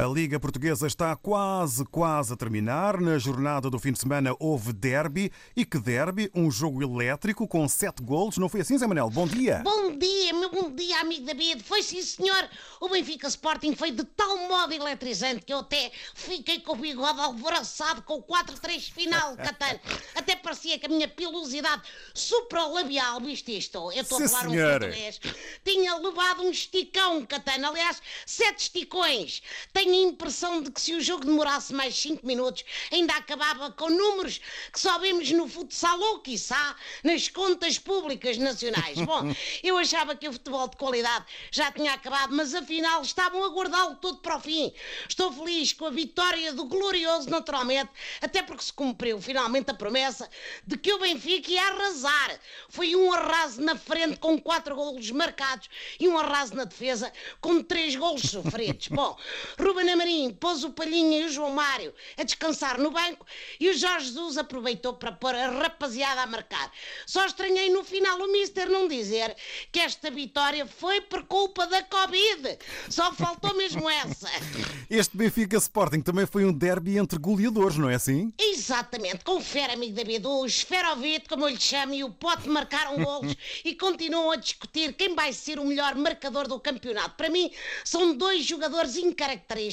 A Liga Portuguesa está quase, quase a terminar. Na jornada do fim de semana houve derby. E que derby? Um jogo elétrico com sete golos. Não foi assim, Zé Manel? Bom dia. Bom dia, meu bom dia, amigo David. Foi sim, senhor. O Benfica Sporting foi de tal modo eletrizante que eu até fiquei com o bigode alvoroçado com o 4-3 final, Catano. Até parecia que a minha pilosidade supralabial, viste isto? Eu estou a falar um senhora. português. Tinha levado um esticão, Catano. Aliás, sete esticões. Tenho a impressão de que se o jogo demorasse mais 5 minutos, ainda acabava com números que só vemos no futsal ou, quiçá, nas contas públicas nacionais. Bom, eu achava que o futebol de qualidade já tinha acabado, mas afinal estavam a guardá-lo todo para o fim. Estou feliz com a vitória do glorioso, naturalmente, até porque se cumpriu finalmente a promessa de que o Benfica ia arrasar. Foi um arraso na frente com quatro golos marcados e um arraso na defesa com três golos sofridos. Bom, Ruben Amorim pôs o Palhinha e o João Mário a descansar no banco e o Jorge Jesus aproveitou para pôr a rapaziada a marcar. Só estranhei no final o Mister não dizer que esta vitória foi por culpa da Covid. Só faltou mesmo essa. Este Benfica Sporting também foi um derby entre goleadores, não é assim? Exatamente, confere, amigo David. O Esferovite, como eu lhe chamo, e o Pote marcaram golos e continuam a discutir quem vai ser o melhor marcador do campeonato. Para mim, são dois jogadores incaracterísticos.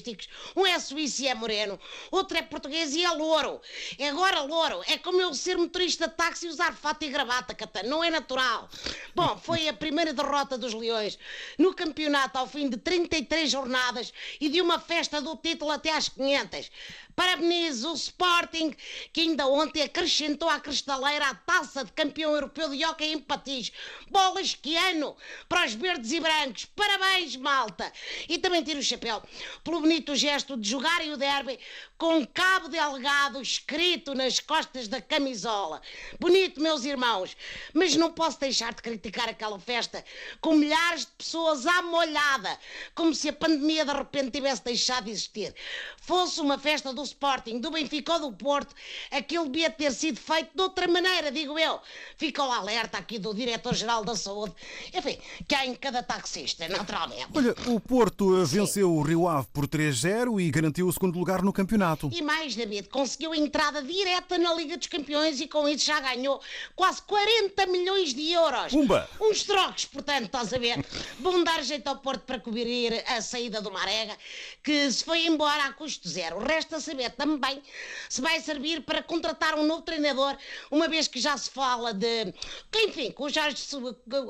Um é suíço e é moreno, outro é português e é louro. É agora louro. É como eu ser motorista de táxi e usar fato e gravata, Catano. Não é natural. Bom, foi a primeira derrota dos Leões no campeonato ao fim de 33 jornadas e de uma festa do título até às 500. Parabenizo o Sporting, que ainda ontem acrescentou à cristaleira a taça de campeão europeu de hóquei em patins. Bolas que ano para os verdes e brancos. Parabéns, malta! E também tiro o chapéu pelo bonito gesto de jogarem o derby com cabo de algado escrito nas costas da camisola. Bonito, meus irmãos, mas não posso deixar de criticar aquela festa com milhares de pessoas à molhada, como se a pandemia de repente tivesse deixado de existir. Fosse uma festa do Sporting, do Benfica ou do Porto, aquilo devia ter sido feito de outra maneira, digo eu. Fica o alerta aqui do Diretor-Geral da Saúde, enfim, que há em cada taxista, naturalmente. Olha, o Porto venceu o Rio Ave por 3-0 e garantiu o segundo lugar no campeonato. E mais, David, conseguiu a entrada direta na Liga dos Campeões e com isso já ganhou quase 40 milhões de euros. Pumba! Uns trocos, portanto, estás a ver? Vão dar jeito ao Porto para cobrir a saída do Marega, que se foi embora a custo zero. Resta saber também se vai servir para contratar um novo treinador, uma vez que já se fala de. que, Enfim, com o Jorge.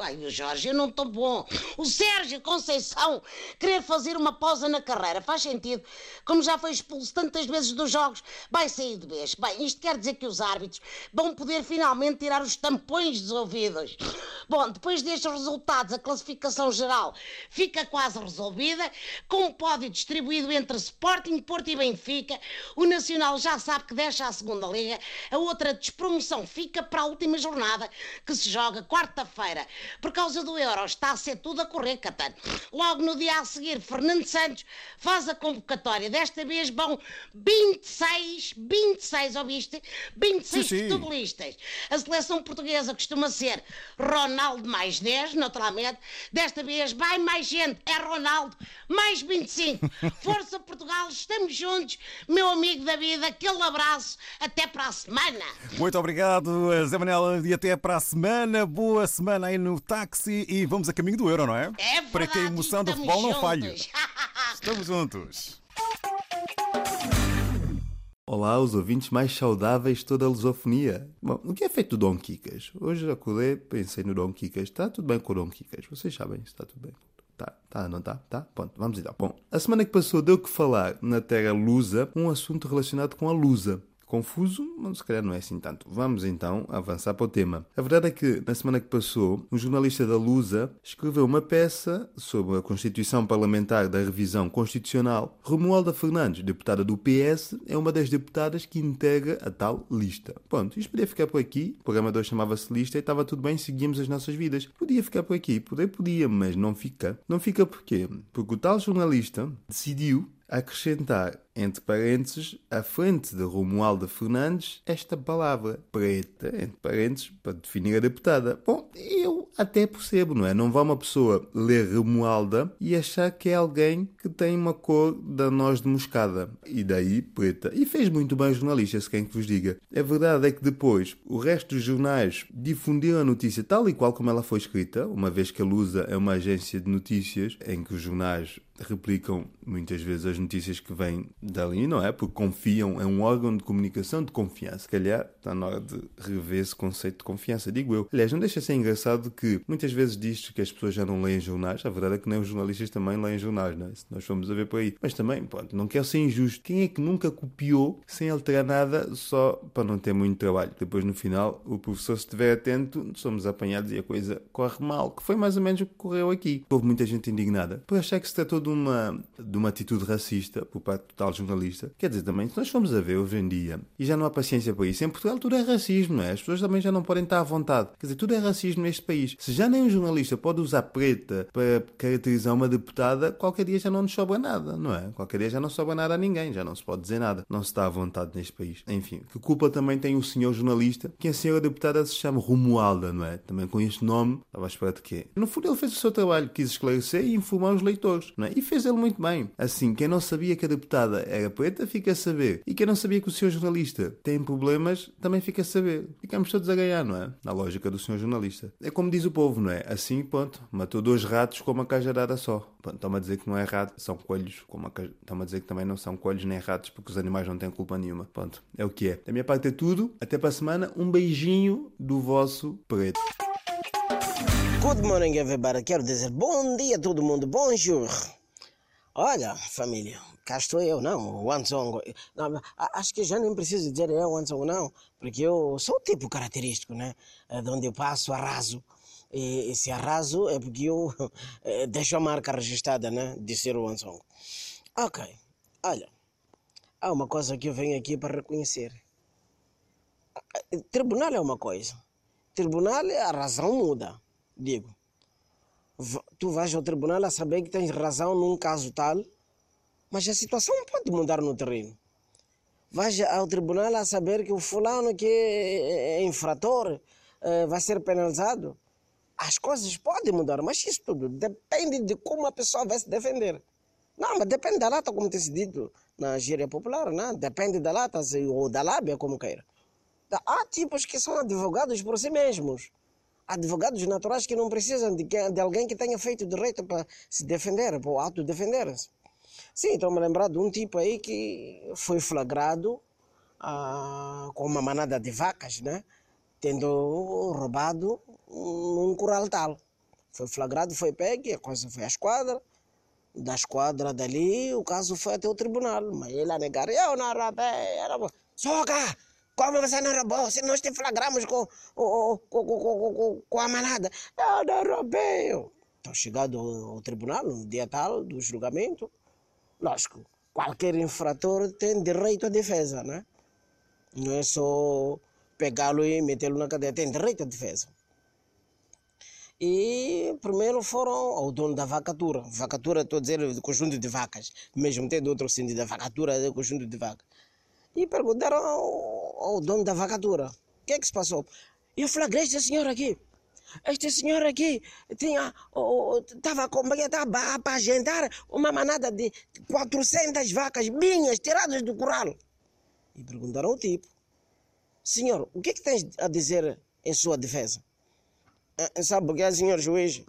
Ai, o Jorge, eu não estou bom. O Sérgio Conceição querer fazer uma pausa na carreira. Faz sentido. Como já foi expulso tantas vezes dos jogos, vai sair de vez. Bem, isto quer dizer que os árbitros vão poder finalmente tirar os tampões dos ouvidos. Bom, depois destes resultados, a classificação geral fica quase resolvida, com um pódio distribuído entre Sporting, Porto e Benfica. O Nacional já sabe que deixa a segunda liga, a outra despromoção fica para a última jornada, que se joga quarta-feira. Por causa do Euro, está a ser tudo a correr, Catano. Logo no dia a seguir, Fernando Santos faz a convocatória. Desta vez vão 26, 26, ouviste? 26 Sim, sim. futebolistas. A seleção portuguesa costuma ser Ronaldo mais 10, naturalmente. Desta vez vai mais gente, é Ronaldo mais 25. Força Portugal, estamos juntos. Meu amigo David, aquele abraço. Até para a semana. Muito obrigado, Zé Manel, e até para a semana. Boa semana aí no táxi e vamos a caminho do Euro, não é? É verdade. Para que a emoção do futebol não falhe. juntos. Estamos juntos. Olá, os ouvintes mais saudáveis de toda a lusofonia. Bom, o que é feito do Dom Kikas? Hoje acordei, pensei no Dom Kikas. Está tudo bem com o Dom Kikas? Vocês sabem está tudo bem. Tá, tá, não tá? Tá? Pronto, vamos então. Bom, a semana que passou deu que falar na Terra Lusa um assunto relacionado com a Lusa. Confuso, mas se calhar não é assim tanto. Vamos então avançar para o tema. A verdade é que, na semana que passou, um jornalista da Lusa escreveu uma peça sobre a Constituição Parlamentar da Revisão Constitucional. Romualda Fernandes, deputada do PS, é uma das deputadas que integra a tal lista. Pronto, isto podia ficar por aqui. O programa 2 chamava-se Lista e estava tudo bem, seguíamos as nossas vidas. Podia ficar por aqui, poder podia, mas não fica. Não fica porquê? Porque o tal jornalista decidiu acrescentar, entre parênteses, à frente de Romualda Fernandes, esta palavra preta, entre parênteses, para definir a deputada. Bom, eu até percebo, não é? Não vai uma pessoa ler Romualda e achar que é alguém que tem uma cor da noz de moscada e daí preta. E fez muito bem os jornalistas, se quem que vos diga. A verdade é que depois o resto dos jornais difundiram a notícia tal e qual como ela foi escrita, uma vez que a Lusa é uma agência de notícias em que os jornais replicam muitas vezes as notícias que vêm dali, não é? Porque confiam, é um órgão de comunicação de confiança. Se calhar está na hora de rever esse conceito de confiança, digo eu. Aliás, não deixa de ser engraçado que muitas vezes diz que as pessoas já não leem jornais. A verdade é que nem os jornalistas também leem jornais, não é? Se nós formos a ver por aí. Mas também, pronto, não quero ser injusto. Quem é que nunca copiou sem alterar nada só para não ter muito trabalho? Depois, no final, o professor, se estiver atento, somos apanhados e a coisa corre mal. Que foi mais ou menos o que ocorreu aqui. Houve muita gente indignada por achar que se tratou de uma, de uma atitude racista por parte do tal jornalista. Quer dizer, também, se nós formos a ver hoje em dia, e já não há paciência para isso, em Portugal tudo é racismo, não é? As pessoas também já não podem estar à vontade. Quer dizer, tudo é racismo neste país. Se já nem um jornalista pode usar preta para caracterizar uma deputada, qualquer dia já não nos sobra nada, não é? Qualquer dia já não sobra nada a ninguém, já não se pode dizer nada. Não se está à vontade neste país. Enfim, que culpa também tem o senhor jornalista, que a senhora deputada se chama Romualda, não é? Também com este nome, estava à espera de quê? No fundo, ele fez o seu trabalho, quis esclarecer e informar os leitores, não é? E fez ele muito bem. Assim, quem não sabia que a deputada era preta, fica a saber. E quem não sabia que o senhor jornalista tem problemas, também fica a saber. Ficamos todos a ganhar, não é? Na lógica do senhor jornalista. É como diz o povo, não é? Assim, pronto, matou dois ratos com uma cajadada só. Estão-me a dizer que não é rato, são coelhos. Estão-me a dizer que também não são coelhos nem ratos, porque os animais não têm culpa nenhuma. Pronto, é o que é. Da minha parte é tudo. Até para a semana. Um beijinho do vosso preto. Good morning, everybody. Quero dizer bom dia a todo mundo. Bonjour. Olha, família, cá estou eu, não, o Ansongo. Não, acho que já nem preciso dizer eu, o Ansongo, não, porque eu sou o tipo característico, né? De onde eu passo, arraso. E, e se arraso é porque eu deixo a marca registrada, né? De ser o Ansongo. Ok, olha, há uma coisa que eu venho aqui para reconhecer. Tribunal é uma coisa. Tribunal, a razão muda, digo tu vais ao tribunal a saber que tens razão num caso tal, mas a situação pode mudar no terreno. Vais ao tribunal a saber que o fulano que é infrator vai ser penalizado. As coisas podem mudar, mas isso tudo depende de como a pessoa vai se defender. Não, mas depende da lata, como tem se dito na gíria popular, não? depende da lata ou da lábia, como queira. Há tipos que são advogados por si mesmos advogados naturais que não precisam de, alguém que tenha feito direito para se defender, para autodefender-se. Sim, estou-me a lembrar de um tipo aí que foi flagrado ah, com uma manada de vacas, né? Tendo roubado um curral tal. Foi flagrado, foi pego, a coisa foi à esquadra. Da esquadra dali, o caso foi até o tribunal. Mas ele a negar, eu não roubei, era... Soca! Como você não roubou? Se nós te flagramos com, com, com, com, com a manada. Eu não roubei. Então, chegado ao tribunal, no dia tal do julgamento, lógico, qualquer infrator tem direito à defesa, né? Não é só pegá-lo e metê-lo na cadeia, tem direito à defesa. E primeiro foram ao dono da vacatura. Vacatura, estou a dizer, conjunto de vacas. Mesmo tem outro sentido, da vacatura do conjunto de vacas. E perguntaram ao, ao dono da vacatura: o que é que se passou? Eu flagrei este senhor aqui. Este senhor aqui tinha, estava acompanhado, estava a apagentar uma manada de 400 vacas minhas tiradas do curral. E perguntaram ao tipo: Senhor, o que é que tens a dizer em sua defesa? Ah, sabe o que é, senhor juiz?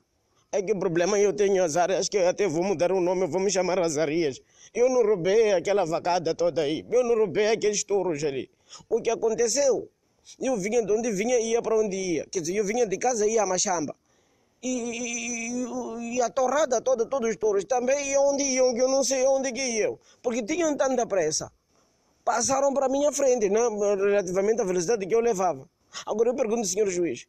É que o problema eu tenho Azarias, que eu até vou mudar o nome, vou me chamar Azarias. Eu não roubei aquela vacada toda aí. Eu não roubei aqueles touros ali. O que aconteceu? Eu vinha de onde vinha ia para onde ia. Quer dizer, eu vinha de casa ia a Machamba. E, e, e, a torrada toda, todos os touros também iam onde iam, que eu não sei onde que iam. Porque tinham tanta pressa. Passaram para a minha frente, né? relativamente à velocidade que eu levava. Agora eu pergunto, senhor juiz,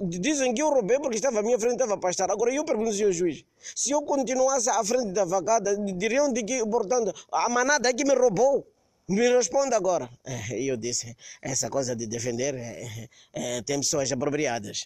Dizem que eu roubei porque estava à minha frente, estava a pastar. Agora eu pergunto ao juiz, se eu continuasse à frente da vacada, diriam de que, portanto, a manada é que me roubou. Me responda agora. E eu disse, essa coisa de defender é, é, tem pessoas apropriadas.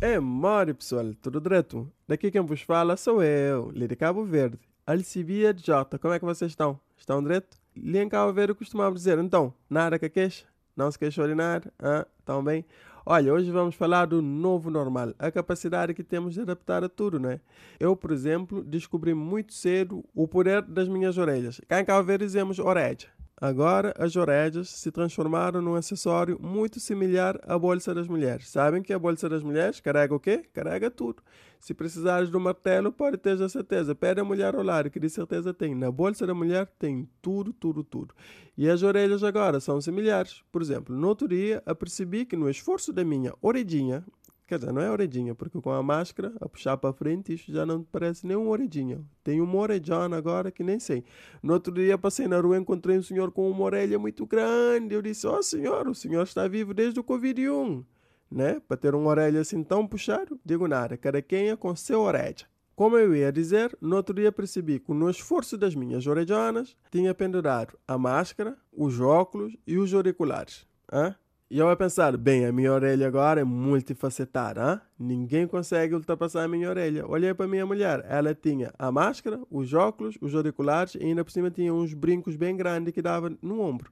É mori pessoal, tudo direto? Daqui quem vos fala sou eu, Lili Cabo Verde. Alcibia Jota, como é que vocês estão? Estão direto? Lili em Cabo Verde costumava dizer, então, nada que queixa? Não se queixou de nada? Ah, tão bem? Olha, hoje vamos falar do novo normal, a capacidade que temos de adaptar a tudo, não é? Eu, por exemplo, descobri muito cedo o poder das minhas orelhas. Cá em Cabo dizemos orelha. Agora, as orelhas se transformaram num acessório muito similar à bolsa das mulheres. Sabem que a bolsa das mulheres carrega o quê? Carrega tudo. Se precisares um martelo, pode ter a certeza. Pede a mulher ao lado, que de certeza tem. Na bolsa da mulher tem tudo, tudo, tudo. E as orelhas agora são similares. Por exemplo, no outro dia, apercebi que no esforço da minha orelhinha, Quer dizer, não é orelhinha, porque com a máscara, a puxar para frente, isso já não parece nem uma orelhinha. Tem uma orelhona agora que nem sei. No outro dia passei na rua encontrei um senhor com uma orelha muito grande. Eu disse, ó oh, senhor, o senhor está vivo desde o Covid-1. Né? Para ter uma orelha assim tão puxada, digo nada, é com seu orelha. Como eu ia dizer, no outro dia percebi que no esforço das minhas orelhonas tinha pendurado a máscara, os óculos e os auriculares. Hã? E eu ia pensar, bem, a minha orelha agora é multifacetada, hein? ninguém consegue ultrapassar a minha orelha. Olhei para a minha mulher, ela tinha a máscara, os óculos, os auriculares e ainda por cima tinha uns brincos bem grandes que dava no ombro.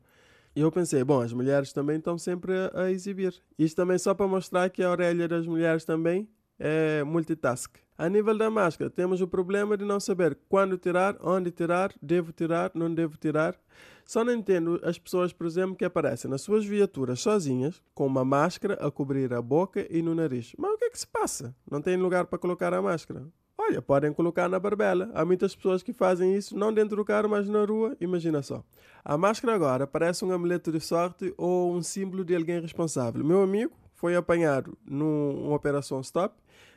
E eu pensei, bom, as mulheres também estão sempre a, a exibir. Isto também só para mostrar que a orelha das mulheres também é multitask. A nível da máscara, temos o problema de não saber quando tirar, onde tirar, devo tirar, não devo tirar. Só não entendo as pessoas, por exemplo, que aparecem nas suas viaturas sozinhas, com uma máscara a cobrir a boca e no nariz. Mas o que é que se passa? Não tem lugar para colocar a máscara? Olha, podem colocar na barbela. Há muitas pessoas que fazem isso, não dentro do carro, mas na rua. Imagina só. A máscara agora parece um amuleto de sorte ou um símbolo de alguém responsável. Meu amigo foi apanhado numa operação stop,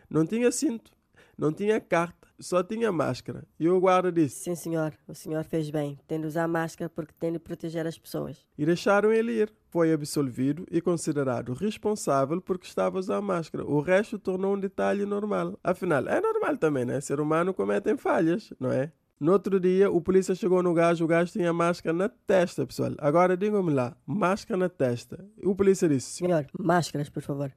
não tinha cinto, não tinha carta, só tinha máscara. E o guarda disse: Sim, senhor, o senhor fez bem. Tem de usar máscara porque tem de proteger as pessoas. E deixaram ele ir. Foi absolvido e considerado responsável porque estava a usar máscara. O resto tornou um detalhe normal. Afinal, é normal também, né? Ser humano cometem falhas, não é? No outro dia, o polícia chegou no gajo, o gajo tinha máscara na testa, pessoal. Agora digam-me lá, máscara na testa. O polícia disse: Senhor, máscaras, por favor.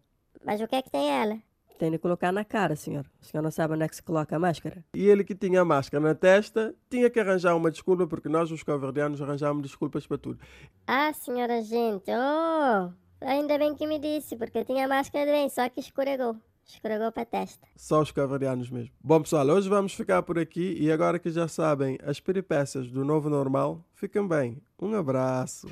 Mas o que é que tem ela? Tem de colocar na cara, senhor. O senhor não sabe onde é que se coloca a máscara? E ele que tinha a máscara na testa tinha que arranjar uma desculpa, porque nós, os covardianos, arranjamos desculpas para tudo. Ah, senhora gente, oh! Ainda bem que me disse, porque eu tinha a máscara bem, só que escorregou. Escorregou para a testa. Só os cavarianos mesmo. Bom, pessoal, hoje vamos ficar por aqui e agora que já sabem as peripécias do novo normal, fiquem bem. Um abraço.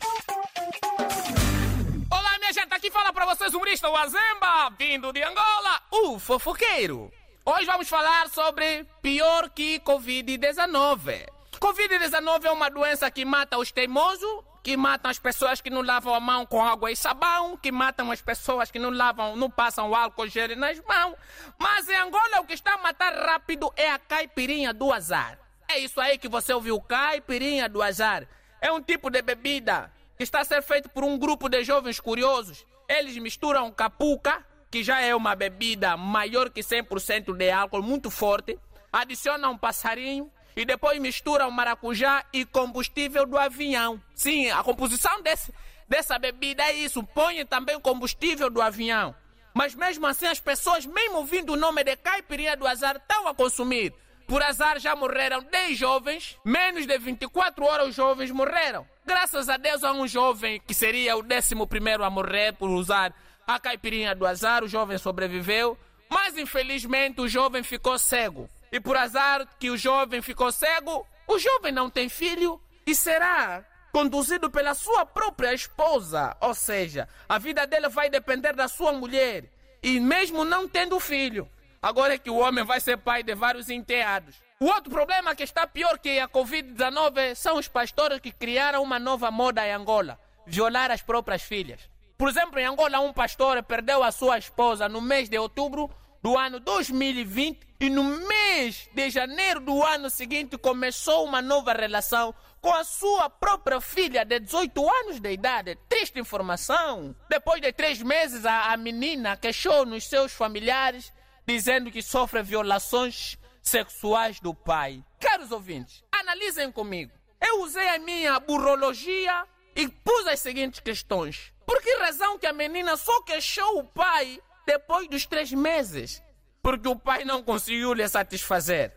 Olá, minha gente, aqui fala para vocês o humorista Wazemba, vindo de Angola, o fofoqueiro. Hoje vamos falar sobre pior que Covid-19. Covid-19 é uma doença que mata os teimosos, que matam as pessoas que não lavam a mão com água e sabão, que matam as pessoas que não lavam, não passam álcool gel nas mãos. Mas em Angola o que está a matar rápido é a caipirinha do azar. É isso aí que você ouviu, caipirinha do azar. É um tipo de bebida que está a ser feito por um grupo de jovens curiosos. Eles misturam capuca, que já é uma bebida maior que 100% de álcool, muito forte, adicionam um passarinho, e depois mistura o maracujá e combustível do avião. Sim, a composição desse, dessa bebida é isso. Põe também combustível do avião. Mas mesmo assim, as pessoas, mesmo ouvindo o nome de caipirinha do azar, estão a consumir. Por azar já morreram 10 jovens, menos de 24 horas os jovens morreram. Graças a Deus há um jovem que seria o 11 a morrer por usar a caipirinha do azar, o jovem sobreviveu. Mas infelizmente o jovem ficou cego. E por azar que o jovem ficou cego, o jovem não tem filho e será conduzido pela sua própria esposa. Ou seja, a vida dele vai depender da sua mulher. E mesmo não tendo filho, agora é que o homem vai ser pai de vários enteados. O outro problema que está pior que a Covid-19 são os pastores que criaram uma nova moda em Angola: violar as próprias filhas. Por exemplo, em Angola, um pastor perdeu a sua esposa no mês de outubro do ano 2020 e no mês de janeiro do ano seguinte começou uma nova relação com a sua própria filha de 18 anos de idade. Triste informação. Depois de três meses, a, a menina queixou nos seus familiares dizendo que sofre violações sexuais do pai. Caros ouvintes, analisem comigo. Eu usei a minha burrologia e pus as seguintes questões. Por que razão que a menina só queixou o pai depois dos três meses? Porque o pai não conseguiu lhe satisfazer.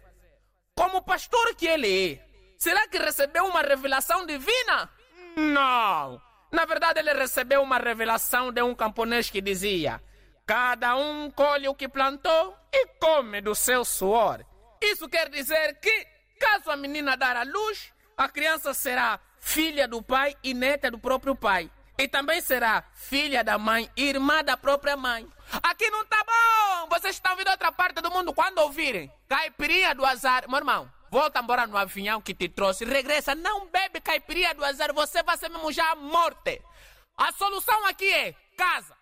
Como pastor que ele é, será que recebeu uma revelação divina? Não! Na verdade, ele recebeu uma revelação de um camponês que dizia: Cada um colhe o que plantou e come do seu suor. Isso quer dizer que, caso a menina dar à luz, a criança será filha do pai e neta do próprio pai. E também será filha da mãe irmã da própria mãe. Aqui não tá bom! Vocês estão vindo outra parte do mundo quando ouvirem. Caipirinha do azar. Meu irmão, volta embora no avião que te trouxe. Regressa, não bebe caipirinha do azar. Você vai ser mesmo já morte. A solução aqui é casa.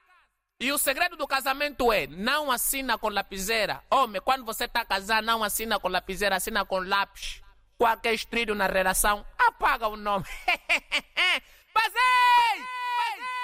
E o segredo do casamento é não assina com lapiseira. Homem, quando você está casado, não assina com lapiseira, assina com lápis. Qualquer estrilho na relação, apaga o nome. Basei! Peace!